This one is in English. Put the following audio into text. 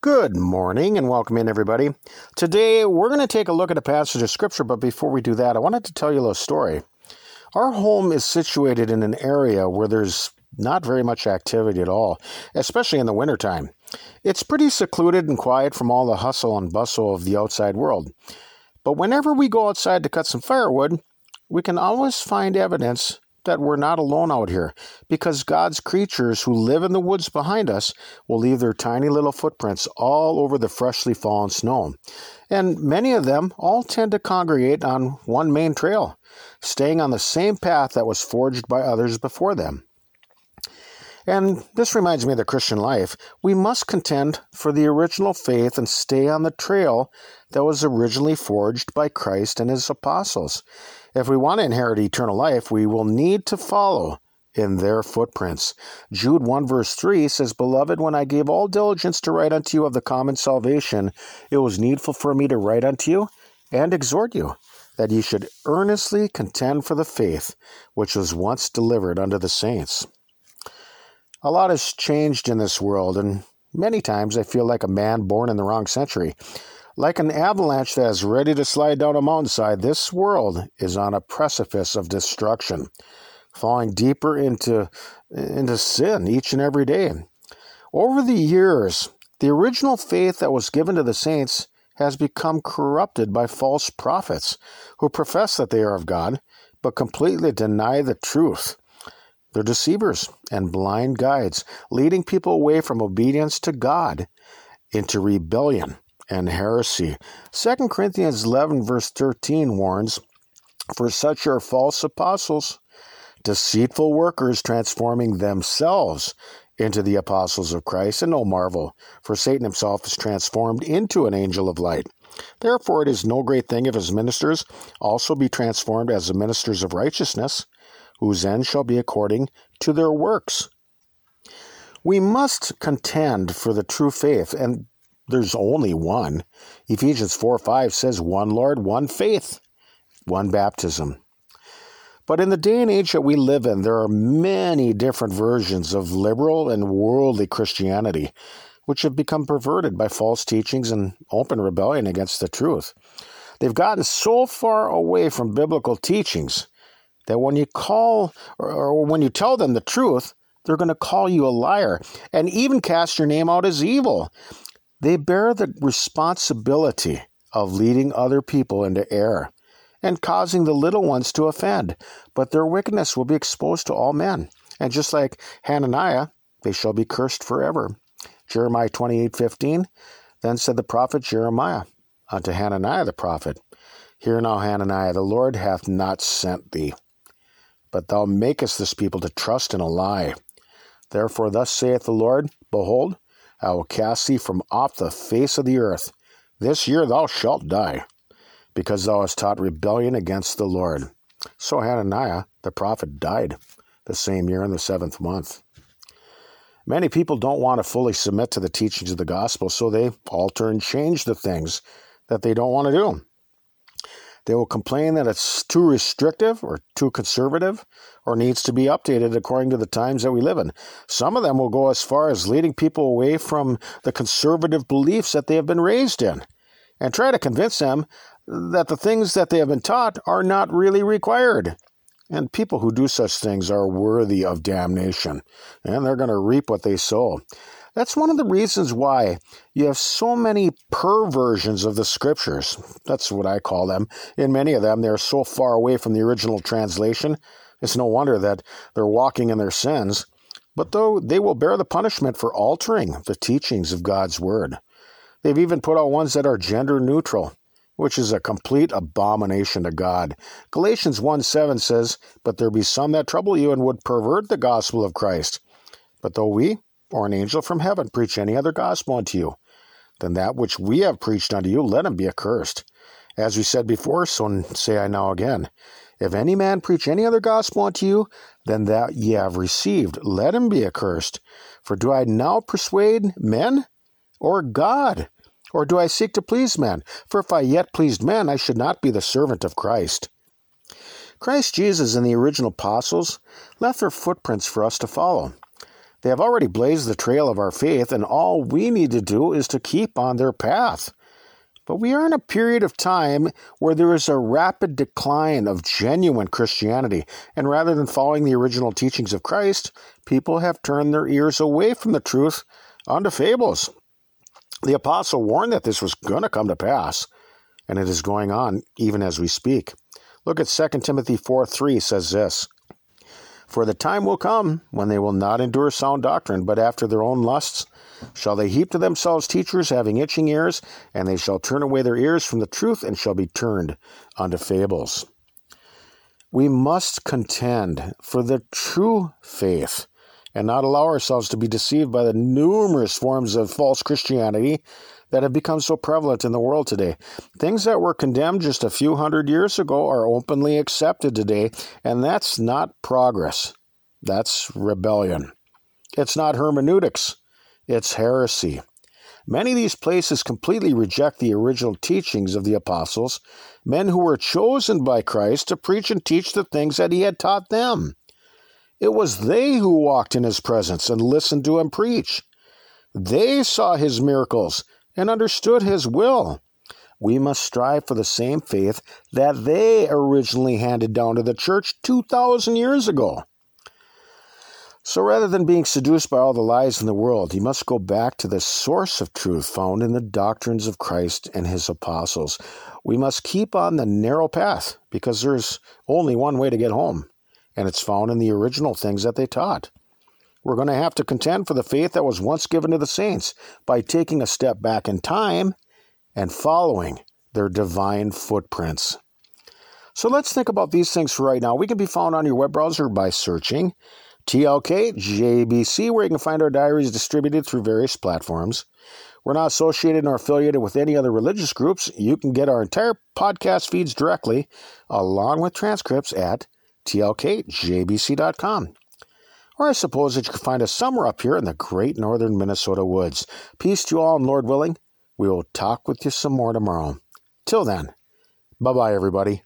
Good morning and welcome in, everybody. Today we're going to take a look at a passage of Scripture, but before we do that, I wanted to tell you a little story. Our home is situated in an area where there's not very much activity at all, especially in the wintertime. It's pretty secluded and quiet from all the hustle and bustle of the outside world. But whenever we go outside to cut some firewood, we can always find evidence that we're not alone out here because God's creatures who live in the woods behind us will leave their tiny little footprints all over the freshly fallen snow. And many of them all tend to congregate on one main trail, staying on the same path that was forged by others before them. And this reminds me of the Christian life. We must contend for the original faith and stay on the trail that was originally forged by Christ and his apostles. If we want to inherit eternal life, we will need to follow in their footprints. Jude 1 verse 3 says, Beloved, when I gave all diligence to write unto you of the common salvation, it was needful for me to write unto you and exhort you that ye should earnestly contend for the faith which was once delivered unto the saints. A lot has changed in this world, and many times I feel like a man born in the wrong century. Like an avalanche that is ready to slide down a mountainside, this world is on a precipice of destruction, falling deeper into, into sin each and every day. Over the years, the original faith that was given to the saints has become corrupted by false prophets who profess that they are of God, but completely deny the truth. They're deceivers and blind guides, leading people away from obedience to God into rebellion and heresy. 2 Corinthians 11, verse 13 warns For such are false apostles, deceitful workers transforming themselves into the apostles of Christ, and no marvel, for Satan himself is transformed into an angel of light. Therefore, it is no great thing if his ministers also be transformed as the ministers of righteousness whose end shall be according to their works. We must contend for the true faith, and there's only one. Ephesians 4 5 says, One Lord, one faith, one baptism. But in the day and age that we live in, there are many different versions of liberal and worldly Christianity, which have become perverted by false teachings and open rebellion against the truth. They've gotten so far away from biblical teachings that when you call or, or when you tell them the truth, they're going to call you a liar and even cast your name out as evil. They bear the responsibility of leading other people into error and causing the little ones to offend, but their wickedness will be exposed to all men. And just like Hananiah, they shall be cursed forever. Jeremiah 28 15. Then said the prophet Jeremiah unto Hananiah the prophet, Hear now, Hananiah, the Lord hath not sent thee but thou makest this people to trust in a lie. Therefore, thus saith the Lord Behold, I will cast thee from off the face of the earth. This year thou shalt die, because thou hast taught rebellion against the Lord. So Hananiah the prophet died the same year in the seventh month. Many people don't want to fully submit to the teachings of the gospel, so they alter and change the things that they don't want to do. They will complain that it's too restrictive or too conservative or needs to be updated according to the times that we live in. Some of them will go as far as leading people away from the conservative beliefs that they have been raised in and try to convince them that the things that they have been taught are not really required. And people who do such things are worthy of damnation, and they're going to reap what they sow. That's one of the reasons why you have so many perversions of the scriptures. That's what I call them. In many of them, they're so far away from the original translation. It's no wonder that they're walking in their sins. But though they will bear the punishment for altering the teachings of God's word. They've even put out ones that are gender neutral, which is a complete abomination to God. Galatians 1 7 says, But there be some that trouble you and would pervert the gospel of Christ. But though we, or an angel from heaven preach any other gospel unto you than that which we have preached unto you, let him be accursed. As we said before, so say I now again. If any man preach any other gospel unto you than that ye have received, let him be accursed. For do I now persuade men or God? Or do I seek to please men? For if I yet pleased men, I should not be the servant of Christ. Christ Jesus and the original apostles left their footprints for us to follow. They have already blazed the trail of our faith, and all we need to do is to keep on their path. But we are in a period of time where there is a rapid decline of genuine Christianity, and rather than following the original teachings of Christ, people have turned their ears away from the truth onto fables. The apostle warned that this was going to come to pass, and it is going on even as we speak. Look at 2 Timothy 4 3 says this For the time will come when they will not endure sound doctrine, but after their own lusts shall they heap to themselves teachers having itching ears, and they shall turn away their ears from the truth and shall be turned unto fables. We must contend for the true faith and not allow ourselves to be deceived by the numerous forms of false Christianity that have become so prevalent in the world today. Things that were condemned just a few hundred years ago are openly accepted today, and that's not progress. That's rebellion. It's not hermeneutics. It's heresy. Many of these places completely reject the original teachings of the apostles, men who were chosen by Christ to preach and teach the things that he had taught them. It was they who walked in his presence and listened to him preach. They saw his miracles and understood his will. We must strive for the same faith that they originally handed down to the church 2,000 years ago. So rather than being seduced by all the lies in the world, he must go back to the source of truth found in the doctrines of Christ and his apostles. We must keep on the narrow path because there's only one way to get home, and it's found in the original things that they taught. We're going to have to contend for the faith that was once given to the saints by taking a step back in time and following their divine footprints. So let's think about these things for right now. We can be found on your web browser by searching TLKJBC, where you can find our diaries distributed through various platforms. We're not associated nor affiliated with any other religious groups. You can get our entire podcast feeds directly, along with transcripts, at tlkjbc.com. Or I suppose that you can find us somewhere up here in the great northern Minnesota woods. Peace to you all, and Lord willing, we will talk with you some more tomorrow. Till then, bye bye, everybody.